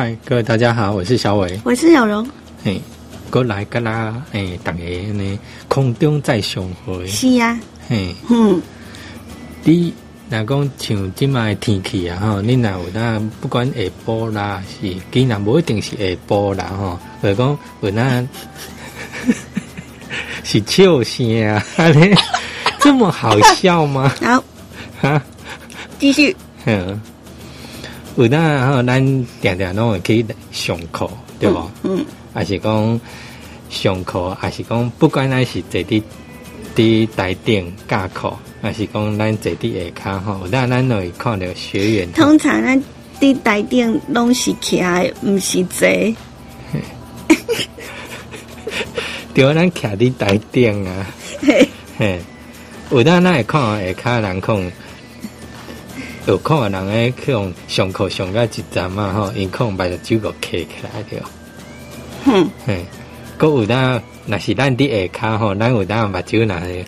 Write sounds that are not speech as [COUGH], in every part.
嗨，各位大家好，我是小伟。我是小荣，嘿，过来跟啦，诶，大家呢空中再相会。是呀、嘿，嗯，你若讲像即摆天气啊，吼，你若有那不管下晡啦，是既然无一定是下晡啦，吼，或者讲有那 [LAUGHS] 是笑声啊，[LAUGHS] 这么好笑吗？好，哈？继续，嗯，有那吼，咱定定拢会去上课，对无？嗯，还是讲上课，还是讲不管咱是坐伫伫台顶教课，还是讲咱坐伫下骹吼，有当咱都会看到学员通常咱伫台顶拢是徛的，毋是坐，[LAUGHS] 对，咱徛伫台顶啊，嘿，嘿，有当咱会看到下骹人讲。有看的人诶，去用上课上到一站嘛吼，因可能把酒个揢起来着。哼，嘿，搁有当若是咱伫下骹吼，咱有当目睭若是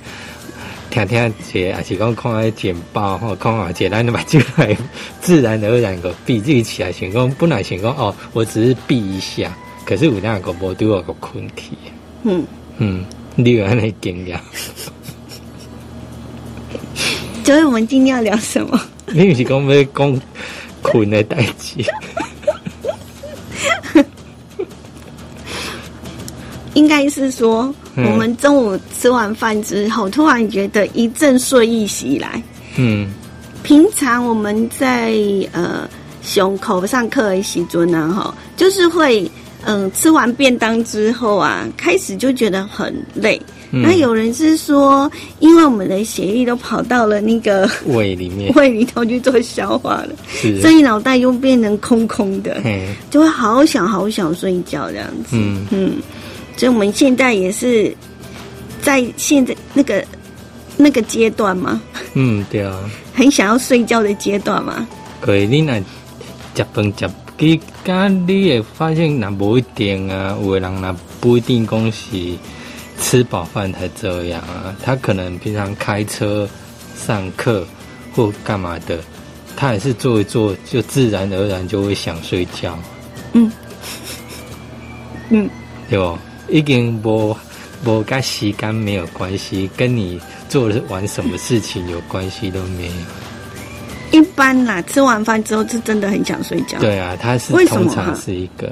听听者，还是讲看迄简报吼，看下者，咱目睭来自然而然个闭闭起来，想讲本来想讲哦，我只是闭一下，可是有当个无拄个困去，嗯，嗯，你有安尼经验？所以我们今天要聊什么？你不是讲要讲困的代志？[LAUGHS] 应该是说，嗯我们中午吃完饭之后，突然觉得一阵睡意袭来。嗯平常我们在呃胸口上课的时阵啊，哈，就是会嗯、吃完便当之后啊，开始就觉得很累。嗯。那有人是说，因为我们的血液都跑到了那个胃里面。[LAUGHS] 胃里头去做消化了，所，以脑袋又变成空空的，嘿，就会好想好想睡觉这样子。嗯。嗯，所以我们现在也是在现在那个那个阶段嘛，嗯对啊。很想要睡觉的阶段嘛。可是你那食饭食几间，你会发现那不一定啊，有的人那不一定讲是吃饱饭才这样啊，他可能平常开车、上课或干嘛的，他也是做一做，就自然而然就会想睡觉，嗯 [LAUGHS] 嗯，对不？已经无无跟时间没有关系，跟你做的玩什么事情有关系都没有。一般啦，吃完饭之后是真的很想睡觉。，对啊，他是通常啊是一个，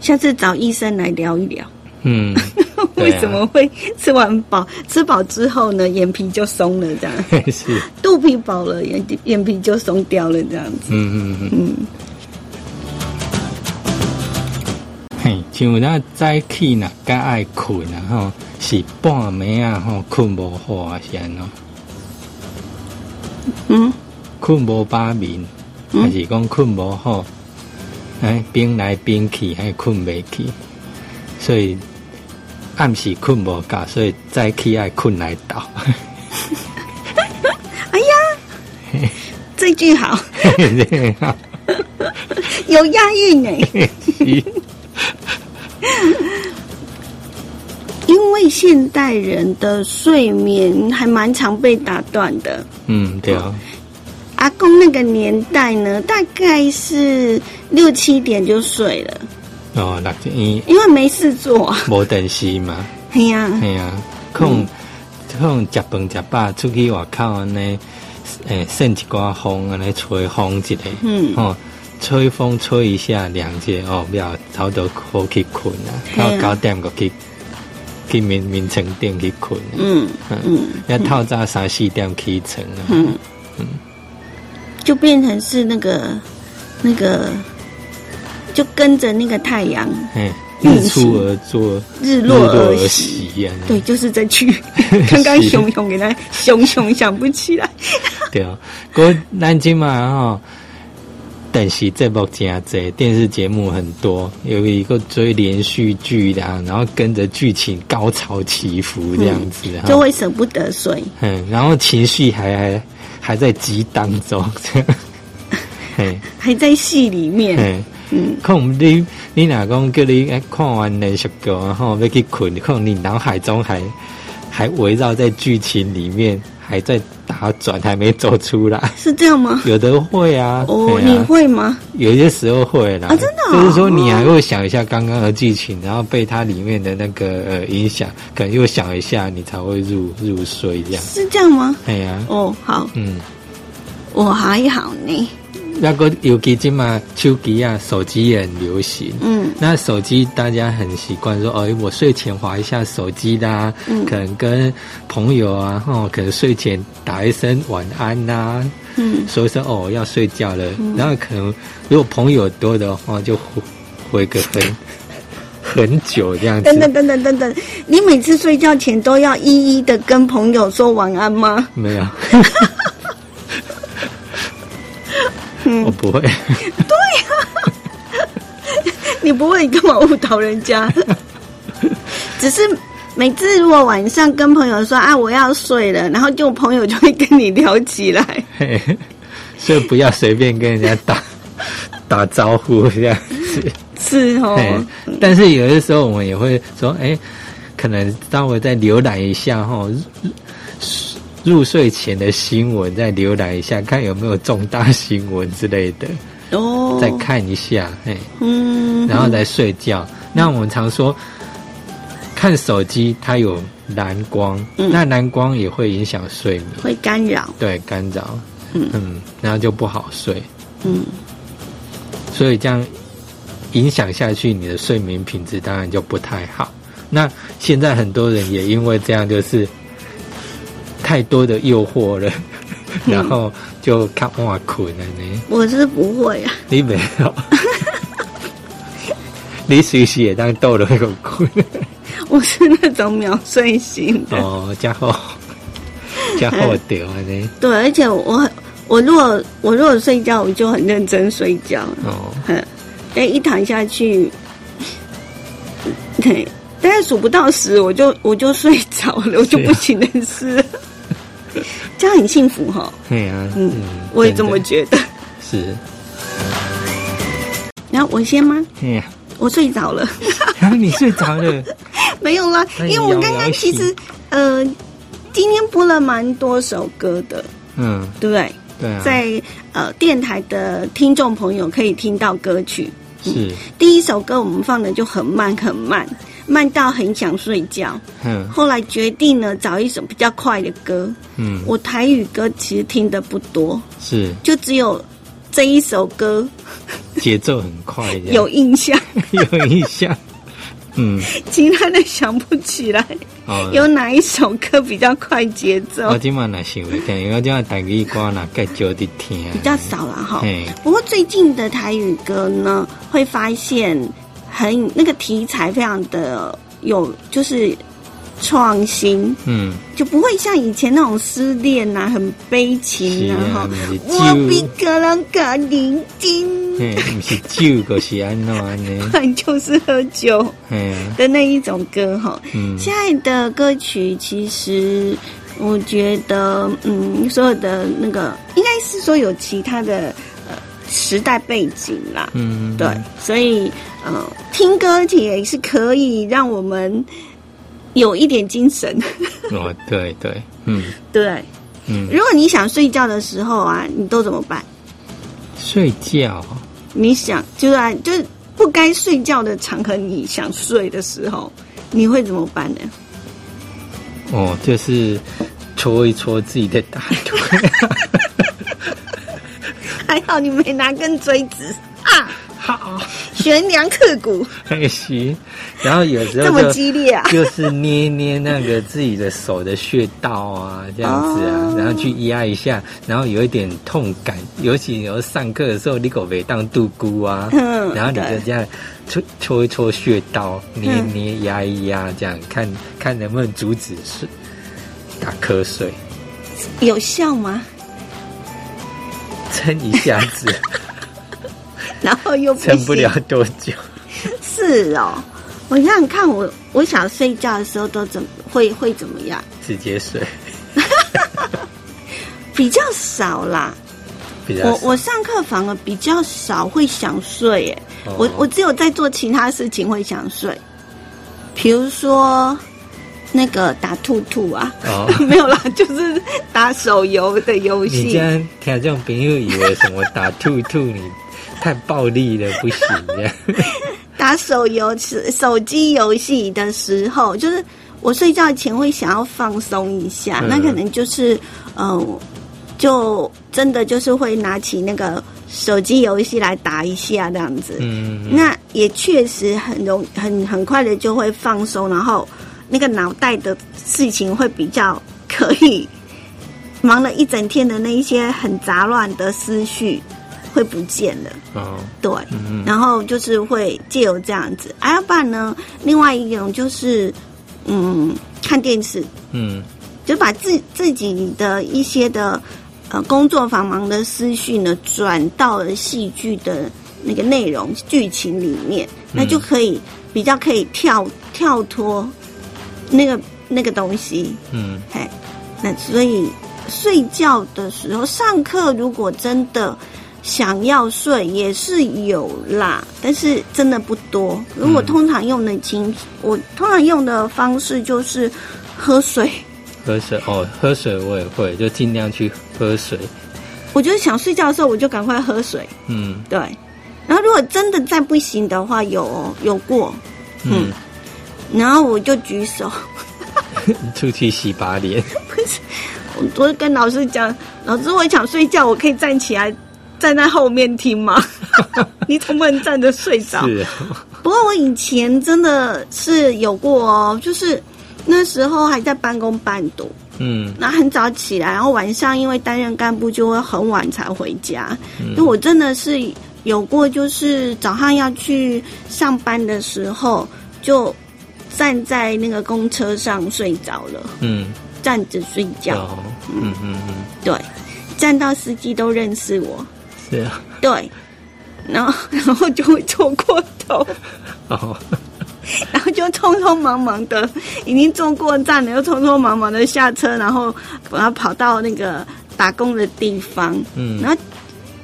下次找医生来聊一聊，嗯，[LAUGHS] 对为啊什么会吃完饱？吃饱之后呢，眼皮就松了这样，[LAUGHS] 是，肚皮饱了，眼眼皮就松掉了这样子。嗯嗯嗯，嗯，嘿，像那早起呐，该爱困啊吼，是半暝啊吼，困无好啊是安怎？嗯，困无把眠，嗯？还是讲困无好？哎，变来变去，还困袂去，所以暗时困无觉，所以早起爱困来倒。哎呀，这句好，有押韵呢。因为现代人的睡眠还蛮常被打断的。嗯，对啊，阿公那个年代呢，大概是六七点就睡了，哦，六点伊因为没事做。啊。无电视嘛。哎呀，系啊，可能可能食饭食饱，出去外口安尼，诶，扇一寡风安尼吹风一下，嗯。哦，吹风吹一下凉下，哦，了差不多好去困啊，到九点个去去眠眠床顶去困，嗯嗯。要透早三四点起床啊，嗯，就变成是那个那个，就跟着那个太阳日出而作，日日落而而息。呀啊，对，就是这句。刚刚熊熊给他熊熊想不起来。[LAUGHS] 对啊，不过咱今嘛吼，但是这部真多，电视节目很多，有一个追连续剧的、啊，然后跟着剧情高潮起伏这样子哈、就会舍不得睡。嗯，然后情绪还还还在激荡中，[LAUGHS] 还在戏里面，嘿。嗯，可能你你若讲叫你哎看完连续剧然后要去困，可能你脑海中还还围绕在剧情里面，还在打转还没走出来，是这样吗？有的会啊。哦，啊你会吗？有些时候会啦，啊真的哦就是说你还会想一下刚刚的剧情，然后被它里面的那个呃影响，可能又想一下，你才会入入睡这样。是这样吗？哎呀，哦，好，嗯，我还好呢。那个尤其今嘛手机啊，手机也很流行。嗯。那手机大家很习惯说，哦，我睡前划一下手机啦，嗯。可能跟朋友啊，哦，可能睡前打一声晚安呐、嗯，说一声哦要睡觉了，然后可能如果朋友多的话，就回回个很 [LAUGHS] 很久这样子。等等等等等等，你每次睡觉前都要一一的跟朋友说晚安吗？没有，[LAUGHS] 嗯我不会。对呀 [LAUGHS] 你不会，你干嘛误导人家？[LAUGHS] 只是每次如果晚上跟朋友说啊我要睡了，然后就朋友就会跟你聊起来。嘿 [LAUGHS] 所以不要随便跟人家打打招呼这样子。是哦，但是有的时候我们也会说，哎、可能稍微再浏览一下哈，入入睡前的新闻，再浏览一下，看有没有重大新闻之类的，哦，再看一下，嘿，嗯，然后再睡觉。那我们常说，看手机它有蓝光，嗯。那蓝光也会影响睡眠，会干扰，对，干扰，嗯。嗯，然后就不好睡。嗯，所以这样影响下去，你的睡眠品质当然就不太好。那现在很多人也因为这样，就是太多的诱惑了，然后就看哇困了呢。我是不会啊，你没有，[LAUGHS] 你随时也当逗了那个困 [LAUGHS] 我是那种秒睡型的。哦，加好加好掉呢。对，而且我很我如果我如果睡觉，我就很认真睡觉。哦，嗯，哎，一躺下去，[LAUGHS] 对，大概数不到十，我就我就睡着了，我就不省人事了。[LAUGHS] 这样很幸福哈、对啊，嗯嗯，我也这么觉得。是。然后我先吗？对呀，我睡着了，然 [LAUGHS] 后你睡着了，[LAUGHS] 没有啦，因为我刚刚其实呃，今天播了蛮多首歌的，嗯，对不对？对啊，在呃电台的听众朋友可以听到歌曲。是，第一首歌我们放的就很慢很慢，慢到很想睡觉。嗯后来决定呢找一首比较快的歌。嗯，我台语歌其实听的不多，是就只有这一首歌 [LAUGHS] 节奏很快 [LAUGHS] 有印象，[LAUGHS] 有印象。嗯，其他的想不起来。哦，有哪一首歌比较快节奏我？今晚来想一下，因为我今晚台语歌哪介少伫听，比较少了哈。嘿，不过最近的台语歌呢，会发现很那个题材非常的有，就是创新，嗯，就不会像以前那种失恋呐、很悲情啊哈。是我比酒，个人更认真，嘿，毋是酒，就是安怎呢？[LAUGHS] 不然就是喝酒的那一种歌哈。嗯，现在的歌曲其实，我觉得，嗯，所有的那个应该是说有其他的呃时代背景啦，嗯，对，所以呃，听歌也是可以让我们有一点精神，哦，对对，嗯。对。嗯，如果你想睡觉的时候啊，你都怎么办？睡觉，你想，就是啊，就是不该睡觉的场合，你想睡的时候，你会怎么办呢？哦，就是搓一搓自己的大腿，还 [LAUGHS] 好你没拿根锥子啊，好，悬梁刺股，还 [LAUGHS] 行。然后有时候这么激烈啊！[LAUGHS] 就是捏捏那个自己的手的穴道啊，这样子啊，哦。然后去压一下，然后有一点痛感，尤其有上课的时候，你狗没当杜姑啊，嗯然后你就这样搓搓一搓穴道，捏嗯。捏压一压，这样看看能不能阻止睡打瞌睡，有效吗？撑一下子，[LAUGHS] 然后又撑不了。多久。是哦，我想想看我，我想睡觉的时候都怎么会会怎么样？直接睡 [LAUGHS] 比较少啦。比较少我我上课反而比较少会想睡，耶。哦我我只有在做其他事情会想睡，比如说那个打兔兔啊，哦，[LAUGHS] 没有啦，就是打手游的游戏你这戏。样听众朋友以为什么打兔兔你太暴力了，不行这样。[LAUGHS] 打手游、手手机游戏的时候，就是我睡觉前会想要放松一下，嗯那可能就是嗯、就真的就是会拿起那个手机游戏来打一下这样子。嗯，那也确实很容很很快的就会放松，然后那个脑袋的事情会比较可以忙了一整天的那一些很杂乱的思绪会不见了。哦，对，嗯然后就是会借由这样子，啊，要不然呢，另外一种就是嗯看电视，嗯。就把自自己的一些的呃工作繁忙的思绪呢，转到了戏剧的那个内容剧情里面，那就可以比较可以跳跳脱那个那个东西，嗯嘿，那所以睡觉的时候，上课如果真的想要睡，也是有啦，但是真的不多。如果嗯通常用的经，我通常用的方式就是喝水。喝水哦，喝水我也会，就尽量去喝水。我就是想睡觉的时候，我就赶快喝水。嗯对，然后如果真的再不行的话，有哦有过，嗯，然后我就举手。[LAUGHS] 出去洗把脸。[LAUGHS] 我我就跟老师讲，老师我想睡觉，我可以站起来站在后面听吗？[LAUGHS] 你总不能站着睡着。是，不过我以前真的是有过哦，就是那时候还在半工半读，嗯那很早起来，然后晚上因为担任干部就会很晚才回家。嗯就我真的是有过，就是早上要去上班的时候，就站在那个公车上睡着了，嗯，站着睡觉。哦，嗯嗯嗯，对，站到司机都认识我。是啊，对，然后然后就会坐过头，哦，然后就匆匆忙忙的已经坐过站了，又匆匆忙忙的下车，然后然后跑到那个打工的地方，嗯。然后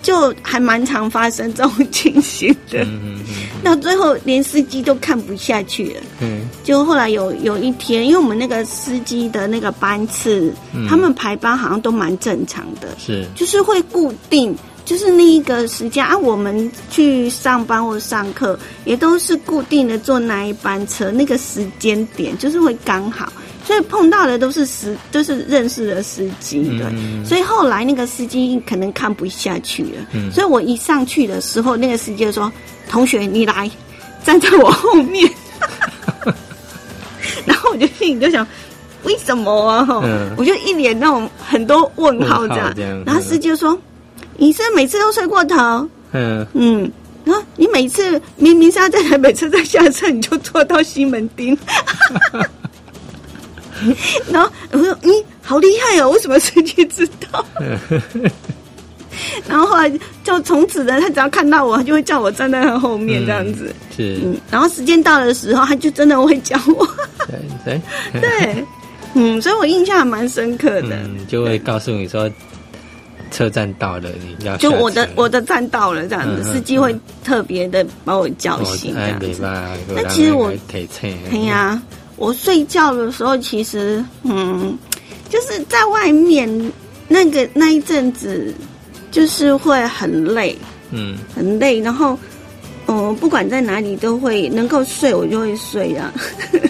就还蛮常发生这种情形的。嗯嗯嗯到最后连司机都看不下去了，嗯。就后来有有一天，因为我们那个司机的那个班次，嗯。他们排班好像都蛮正常的，是，就是会固定，就是那一个时间啊，我们去上班或上课也都是固定的坐那一班车，那个时间点就是会刚好，所以碰到的都是司，都是认识的司机，对。嗯所以后来那个司机可能看不下去了，嗯所以我一上去的时候，那个司机就说：“同学，你来，站在我后面。[LAUGHS] ”然后我就心里就想，为什么啊？哈、嗯我就一脸那种很多问号这样。然后司机就说：“你是不是每次都睡过头？嗯嗯，然后你每次明明是要在台北车站下车，你就坐到西门町。” [LAUGHS] [LAUGHS] 然后我说：“嗯，好厉害哦！为什么司机知道？” [LAUGHS] 然后后来就从此呢，他只要看到我，他就会叫我站在他后面这样子。是，嗯，然后时间到的时候，他就真的会教我。对对，[LAUGHS] 对，嗯，所以我印象还蛮深刻的。嗯，就会告诉你说车站到了，你要就我的我的站到了这样子，司机会特别的把我叫哦醒这哎，样子。那其实我可以车，哎呀，我睡觉的时候，其实嗯，就是在外面那个那一阵子，就是会很累，嗯很累，然后嗯，不管在哪里都会能够睡，我就会睡啊。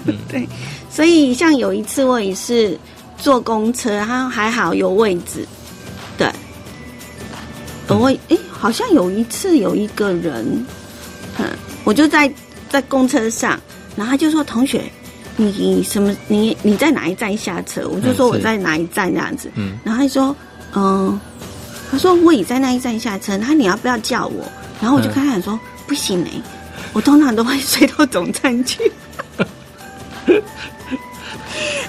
嗯 [LAUGHS] 对，所以像有一次我也是坐公车，然后还好有位置，对，我会诶，好像有一次有一个人，嗯，我就在在公车上，然后他就说同学。你你什么？你你在哪一站下车？我就说我在哪一站这样子。嗯然后他说，嗯，他说我也在那一站下车，他你要不要叫我？然后我就嗯跟他讲说，不行哎、我通常都会睡到总站去。[LAUGHS]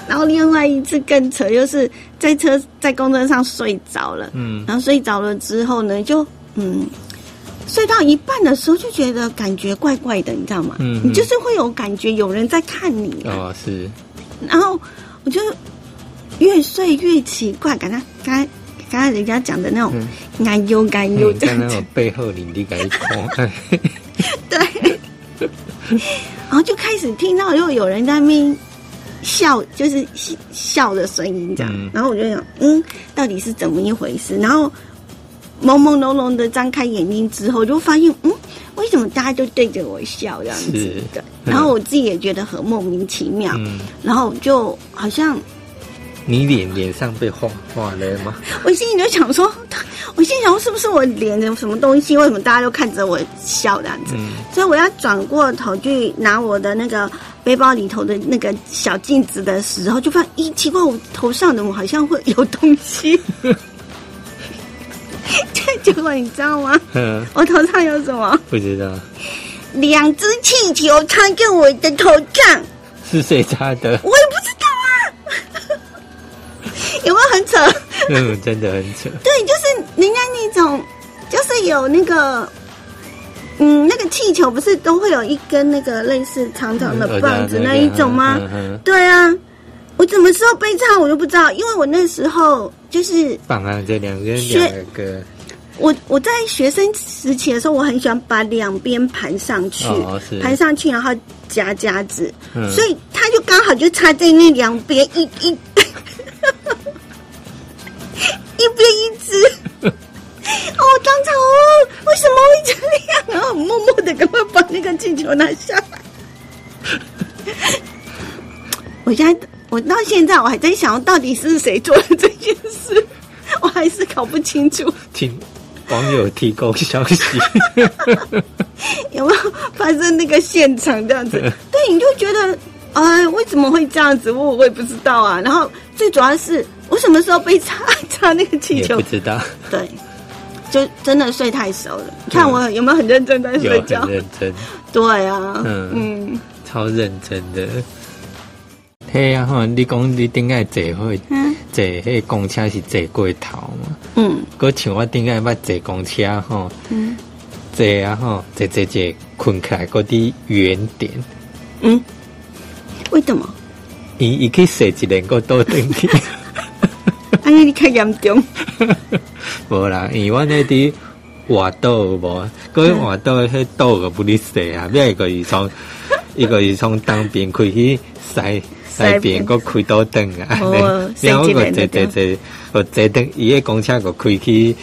然后另外一次更扯，就是在车在公车上睡着了，嗯然后睡着了之后呢，就嗯，睡到一半的时候就觉得感觉怪怪的，你知道吗？嗯你就是会有感觉有人在看你、啊，哦是，然后我就越睡越奇怪，刚刚刚刚刚才人家讲的那种嗯。哎呦哎呦嗯，这样子。在那种，背后领地给你看，[LAUGHS] 对，然后就开始听到又有人在那边笑，就是笑的声音这样。嗯。然后我就想，嗯，到底是怎么一回事？然后朦朦胧胧的张开眼睛之后，就发现，嗯，为什么大家都对着我笑这样子是？对。然后我自己也觉得很莫名其妙，嗯，然后就好像你脸脸上被画画了吗？我心里就想说，我心里想说是不是我脸有什么东西？为什么大家都看着我笑这样子？嗯，所以我要转过头去拿我的那个背包里头的那个小镜子的时候，就发现，咦，奇怪，我头上怎么好像会有东西？[LAUGHS] [LAUGHS] 结果你知道吗？嗯，我头上有什么？不知道两只气球插在我的头上，是谁插的？我也不知道啊。[LAUGHS] 有没有很扯？嗯，真的很扯。对，就是人家那种，就是有那个，嗯，那个气球不是都会有一根那个类似长长的棒子那一种吗？对啊，我什么时候被插我都不知道，因为我那时候就是绑上这两个学两个我我在学生时期的时候，我很喜欢把两边盘上去，哦盘上去然后夹夹子，嗯所以它就刚好就插在那两边一一 [LAUGHS] 一边一只。[LAUGHS] 哦，当场哦，为什么会这样？然后默默的赶快把那个气球拿下来。[LAUGHS] 我现在，我到现在我还在想，到底是谁做的这件事，我还是搞不清楚。听网友提供消息。[LAUGHS] 有没有发生那个现场这样子？对，你就觉得，哎，为什么会这样子？我我也不知道啊。然后最主要是，我什么时候被插插 [LAUGHS] 那个气球不？知道，对，就真的睡太熟了。你看我有没有很认真在有睡觉很？认真，对啊，嗯嗯超认真的。嘿啊吼，你讲你顶爱坐会嗯坐迄公车是坐过头嘛？嗯佮像我顶下捌坐公车吼，嗯坐啊吼，坐坐坐困起来嗰啲原点，嗯，为什么？伊伊去坐一两个倒转去。[LAUGHS] 哎，你太严重。[LAUGHS] 无啦，因为我那伫滑倒有无，嗰滑倒迄倒个不哩说啊，要一个是从一个是从东边开去西西边，个开倒转啊。哦 [LAUGHS] 然后个坐坐坐，个坐等伊个公车个开去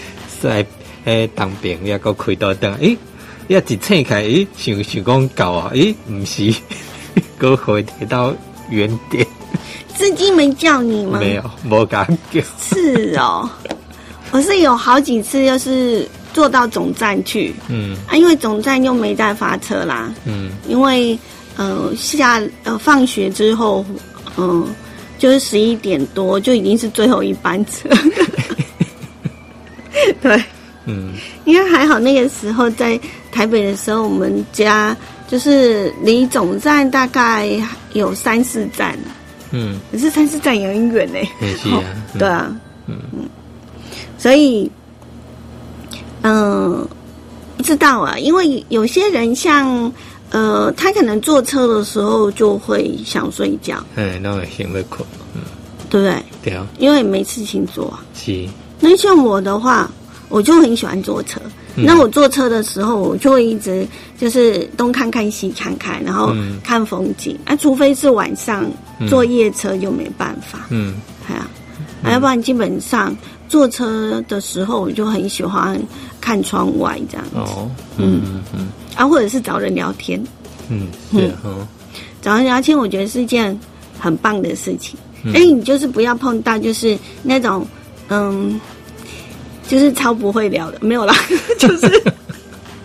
西诶东边，也个开倒转。诶，一一醒开，诶，想想讲到啊，诶，毋是，个回到原点，司机没叫你吗？没有，无敢叫。是哦，[LAUGHS] 我是有好几次就是坐到总站去嗯啊，因为总站又没在发车啦，嗯因为呃下呃放学之后，嗯、就是十一点多就已经是最后一班车。[LAUGHS] 对，嗯因为还好那个时候在台北的时候，我们家就是离总站大概有三四站，嗯，可是三四站也很远呢、也是啊。嗯。对啊，嗯。所以，嗯、不知道啊，因为有些人像，呃，他可能坐车的时候就会想睡觉，哎，那我想要困，嗯，对不对？对啊，因为没事情做啊。是，那像我的话，我就很喜欢坐车。嗯。那我坐车的时候，我就会一直就是东看看西看看，然后嗯。看风景。啊，除非是晚上嗯坐夜车就没办法。嗯。哎呀、啊，要不然基本上坐车的时候，我就很喜欢看窗外这样子，哦，嗯嗯嗯啊，或者是找人聊天。嗯，是哦，找人聊天，我觉得是一件很棒的事情。嗯哎、你就是不要碰到就是那种嗯，就是超不会聊的，没有啦，[LAUGHS] 就是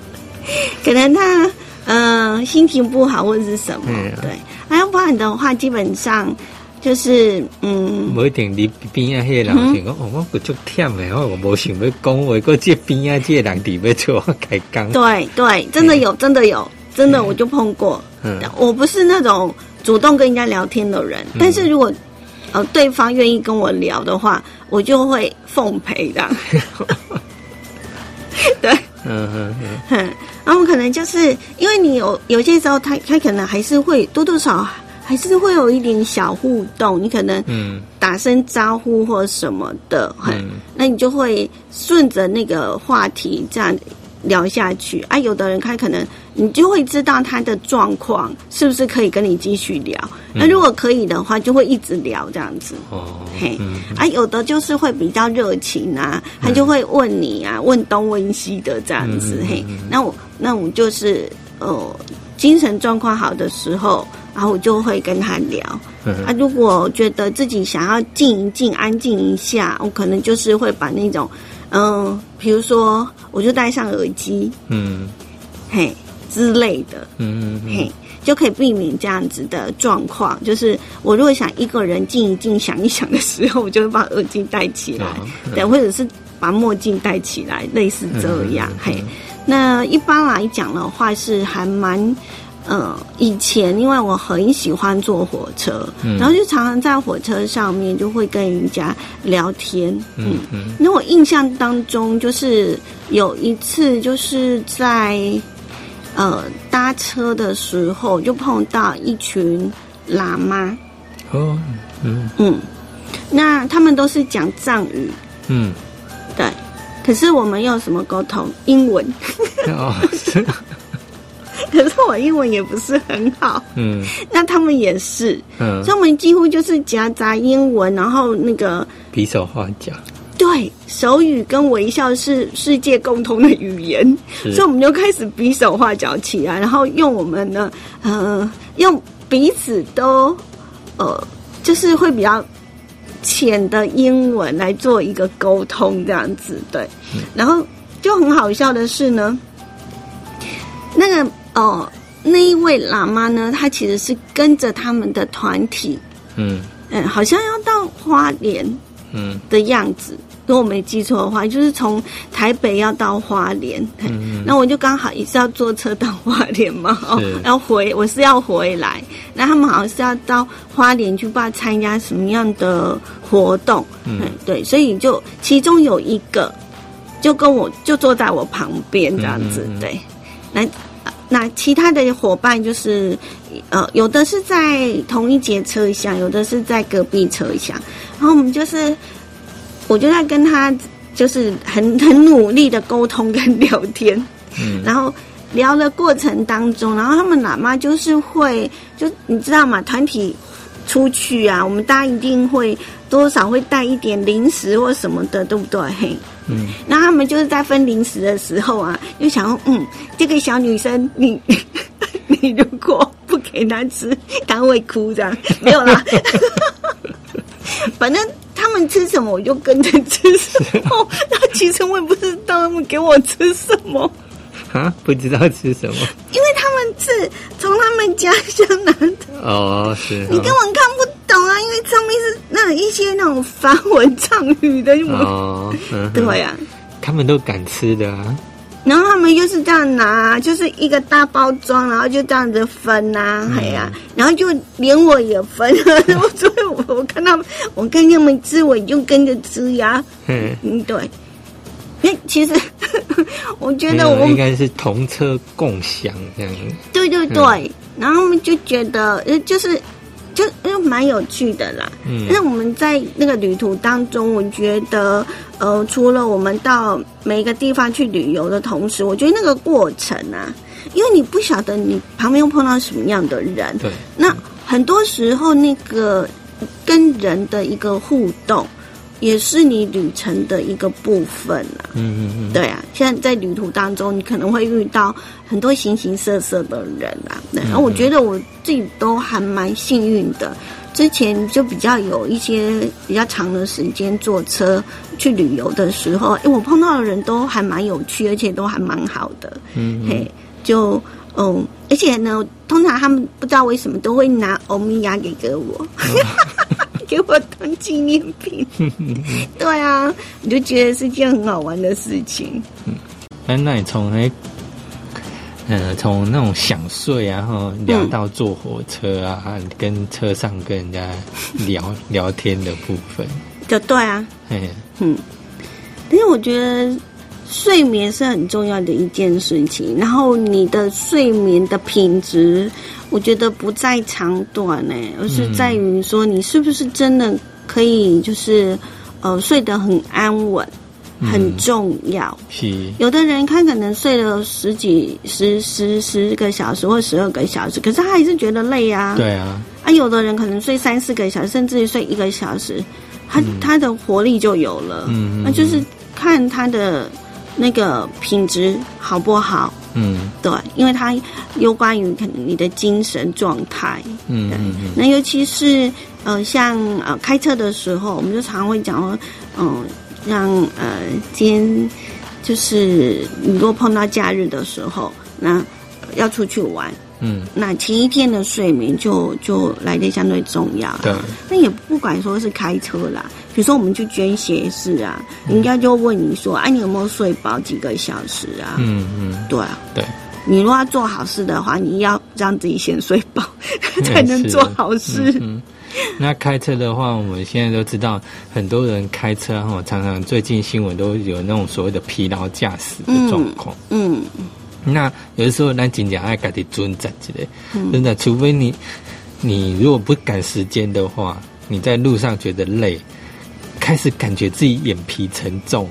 [LAUGHS] 可能他呃心情不好或者是什么，对，啊要不然的话，基本上就是嗯。无一定你边啊，迄个人想讲，哦，我个足忝的，我无想要讲话，个这边啊，这个人伫要做我开讲，对对，真的有，真的有，真的我就碰过。嗯。我不是那种主动跟人家聊天的人，但是如果呃对方愿意跟我聊的话，我就会奉陪的。[LAUGHS] 对，嗯嗯嗯，哼，然后可能就是因为你有有些时候他他可能还是会多多少少还是会有一点小互动，你可能嗯打声招呼或什么的，嘿，嗯那你就会顺着那个话题这样聊下去啊。有的人他可能你就会知道他的状况是不是可以跟你继续聊。那如果可以的话，就会一直聊这样子。哦，嘿嗯，啊，有的就是会比较热情啊，他就会问你啊，问东问西的这样子。嘿，那我那我就是呃，精神状况好的时候，然后我就会跟他聊。嗯啊，如果觉得自己想要静一静、安静一下，我可能就是会把那种，嗯、比如说我就戴上耳机，嗯嘿之类的，嗯嗯嘿，就可以避免这样子的状况。就是我如果想一个人静一静、想一想的时候，我就会把耳机戴起来，对，或者是把墨镜戴起来，类似这样。嘿，那一般来讲的话是还蛮。呃，以前因为我很喜欢坐火车，嗯。然后就常常在火车上面就会跟人家聊天，嗯嗯。那我印象当中，就是有一次，就是在呃搭车的时候，就碰到一群喇嘛，哦嗯。嗯，那他们都是讲藏语，嗯。对，可是我们用什么沟通？英文，[LAUGHS] 哦是 [LAUGHS] 可是我英文也不是很好，嗯。那他们也是，嗯。所以我们几乎就是夹杂英文，然后那个比手画脚。对手语跟微笑是世界共通的语言。所以我们就开始比手画脚起来，然后用我们的呃，用彼此都呃，就是会比较浅的英文来做一个沟通，这样子对。然后就很好笑的是呢，那个哦、那一位喇嘛呢，他其实是跟着他们的团体，嗯。嗯，好像要到花莲，嗯。的样子，如果我没记错的话，就是从台北要到花莲，嗯那我就刚好也是要坐车到花莲嘛，哦是，要回我是要回来，那他们好像是要到花莲去不知道参加什么样的活动，嗯。嗯，对，所以就其中有一个就跟我就坐在我旁边这样子，对，那那其他的伙伴就是，呃，有的是在同一节车厢，有的是在隔壁车厢，然后我们就是，我就在跟他就是很很努力的沟通跟聊天，嗯 [LAUGHS] 然后聊的过程当中，然后他们喇嘛就是会，就你知道吗？团体出去啊，我们大家一定会多少会带一点零食或什么的，对不对？嘿，嗯那他们就是在分零食的时候啊，就想说，嗯，这个小女生，你 [LAUGHS] 你如果不给她吃，她会哭，这样 [LAUGHS] 没有啦。[LAUGHS] 反正他们吃什么，我就跟着吃什么。那其实我也不知道他们给我吃什么，啊不知道吃什么。因为他们是从他们家乡拿的，哦是你根本看不懂啊，因为上面是那一些那种梵文藏语的，我、哦嗯哼对啊。他们都敢吃的。啊然后他们就是这样拿，就是一个大包装，然后就这样子分呐、嗯。哎呀、然后就连我也分，了 [LAUGHS] 所以我我看他们，我看他们吃，我就跟着吃呀，嗯嗯，对。那其实 [LAUGHS] 我觉得我们应该是同车共享这样。对对对，然后我们就觉得呃就是就就蛮有趣的啦。嗯。那我们在那个旅途当中，我觉得呃，除了我们到每一个地方去旅游的同时，我觉得那个过程啊，因为你不晓得你旁边又碰到什么样的人，对。那很多时候那个跟人的一个互动，也是你旅程的一个部分啊。嗯嗯嗯对啊，现在在旅途当中，你可能会遇到很多形形色色的人啊。对，然后我觉得我自己都还蛮幸运的，之前就比较有一些比较长的时间坐车去旅游的时候，哎，我碰到的人都还蛮有趣，而且都还蛮好的。嗯嘿，就嗯，而且呢，通常他们不知道为什么都会拿欧米亚给给我，[LAUGHS] 给我当纪念品。[LAUGHS] 对啊，我就觉得是件很好玩的事情。哎，那你从那，呃，从那种想睡啊，然后聊到坐火车啊，跟车上跟人家 [LAUGHS] 聊聊天的部分，就对啊，嘿，嗯，但是我觉得睡眠是很重要的一件事情，然后你的睡眠的品质，我觉得不在长短呢，而是在于说你是不是真的可以就是呃睡得很安稳。很重要。是，有的人他可能睡了十几、十十十个小时或十二个小时，可是他还是觉得累啊。对啊，啊，有的人可能睡三四个小时，甚至于睡一个小时，他、他的活力就有了。嗯嗯那就是看他的那个品质好不好。嗯对，因为它有关于可能你的精神状态。嗯嗯嗯，那尤其是呃，像呃开车的时候，我们就常会讲说，嗯、让呃今天就是你如果碰到假日的时候，那呃要出去玩，嗯，那前一天的睡眠就就来的相对重要。对，那也不管说是开车啦，比如说我们去捐血室啊，人家就问你说，哎、你有没有睡饱几个小时啊？嗯嗯，对啊，对，你如果要做好事的话，你要让自己先睡饱，[LAUGHS] 才能做好事。嗯，那开车的话，我们现在都知道，很多人开车哈，常常最近新闻都有那种所谓的疲劳驾驶的状况。嗯那有的时候，咱真正爱家己尊责之类，嗯。真的，除非你你如果不赶时间的话，你在路上觉得累，开始感觉自己眼皮沉重，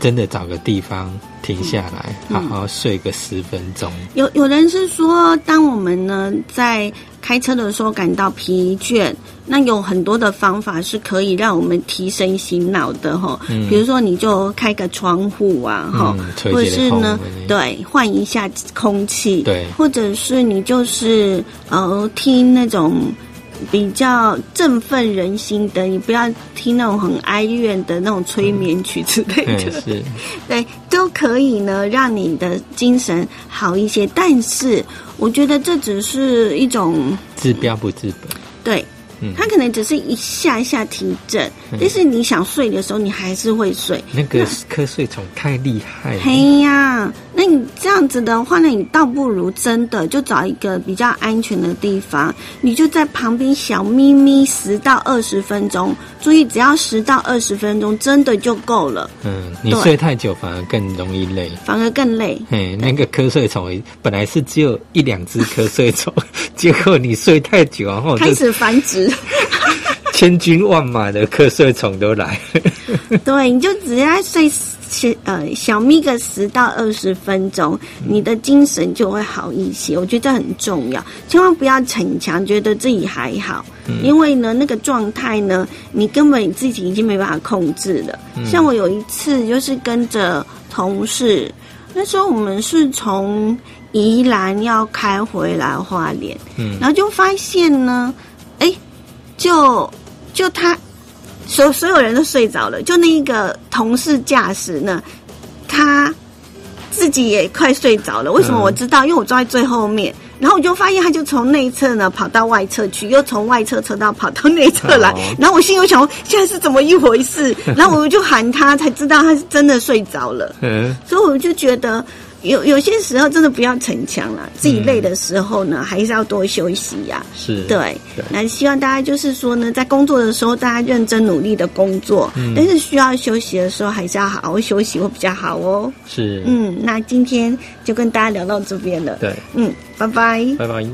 真的找个地方停下来，嗯好好睡个十分钟。有有人是说，当我们呢在开车的时候感到疲倦，那有很多的方法是可以让我们提神醒脑的哈。嗯比如说，你就开个窗户啊，哈、嗯或者是呢，对，换一下空气，对或者是你就是呃听那种。比较振奋人心的，你不要听那种很哀怨的那种催眠曲之类嗯，的。是，[LAUGHS] 对，都可以呢，让你的精神好一些。但是，我觉得这只是一种治标不治本。对，嗯，它可能只是一下一下提振，但是你想睡的时候，你还是会睡。那个瞌睡虫太厉害了。嘿呀，那你这样子的话，那你倒不如真的就找一个比较安全的地方，你就在旁边小咪咪十到二十分钟，注意只要十到二十分钟，真的就够了，嗯，你睡太久反而更容易累。反而更累。嘿，那个瞌睡虫本来是只有一两只瞌睡虫，[LAUGHS] 结果你睡太久，然后开始繁殖，[LAUGHS] 千军万马的瞌睡虫都来。[LAUGHS] 对，你就只要睡十呃小眯个十到二十分钟，你的精神就会好一些。我觉得这很重要，千万不要逞强，觉得自己还好，因为呢那个状态呢，你根本自己已经没办法控制了。像我有一次就是跟着同事，那时候我们是从宜兰要开回来花莲，嗯然后就发现呢，哎，就就他所所有人都睡着了，就那一个同事驾驶呢，他自己也快睡着了。为什么嗯我知道？因为我坐在最后面，然后我就发现他就从内侧呢跑到外侧去，又从外侧车道跑到内侧来。哦然后我心里想，现在是怎么一回事？[LAUGHS] 然后我就喊他，才知道他是真的睡着了。嗯，所以我就觉得有有些时候真的不要逞强了，自己累的时候呢，还是要多休息呀、是，对对，那希望大家就是说呢，在工作的时候，大家认真努力的工作，嗯但是需要休息的时候，还是要好好休息会比较好哦。是，嗯，那今天就跟大家聊到这边了。对，嗯，拜拜。拜拜。